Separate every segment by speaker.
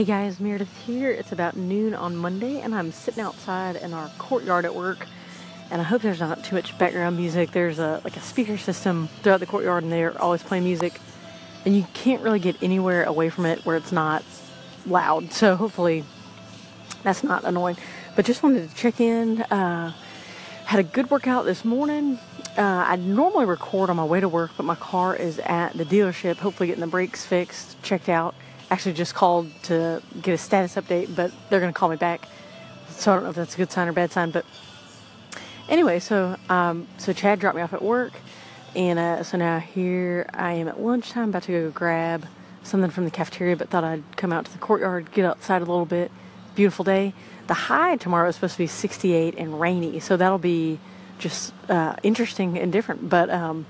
Speaker 1: Hey guys, Meredith here. It's about noon on Monday, and I'm sitting outside in our courtyard at work. And I hope there's not too much background music. There's a like a speaker system throughout the courtyard, and they're always playing music. And you can't really get anywhere away from it where it's not loud. So hopefully that's not annoying. But just wanted to check in. Uh, had a good workout this morning. Uh, I normally record on my way to work, but my car is at the dealership, hopefully getting the brakes fixed, checked out. Actually, just called to get a status update, but they're going to call me back. So I don't know if that's a good sign or bad sign. But anyway, so um, so Chad dropped me off at work, and uh, so now here I am at lunchtime, about to go grab something from the cafeteria, but thought I'd come out to the courtyard, get outside a little bit. Beautiful day. The high tomorrow is supposed to be 68 and rainy, so that'll be just uh, interesting and different. But um,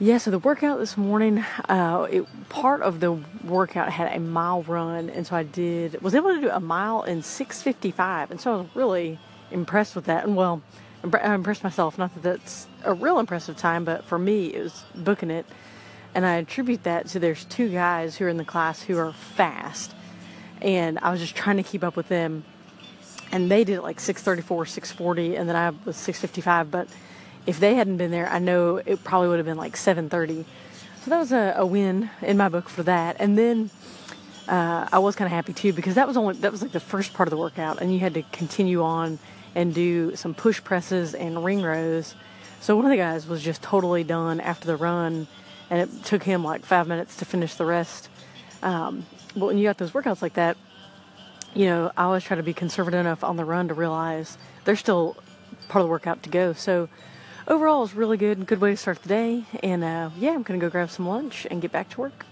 Speaker 1: yeah, so the workout this morning, uh, it, part of the workout had a mile run, and so I did was able to do a mile in 6:55, and so I was really impressed with that. And well, I impressed myself. Not that that's a real impressive time, but for me, it was booking it. And I attribute that to there's two guys who are in the class who are fast, and I was just trying to keep up with them and they did it like 634 640 and then i was 655 but if they hadn't been there i know it probably would have been like 730 so that was a, a win in my book for that. And then uh, i was kind of happy too because that was only that was like the first part of the workout and you had to continue on and do some push presses and ring rows. So one of the guys was just totally done after the run and it took him like five minutes to finish the rest. Um, but when you got those workouts like that you know, I always try to be conservative enough on the run to realize there's still part of the workout to go. So overall, it's really good. Good way to start the day. And uh, yeah, I'm going to go grab some lunch and get back to work.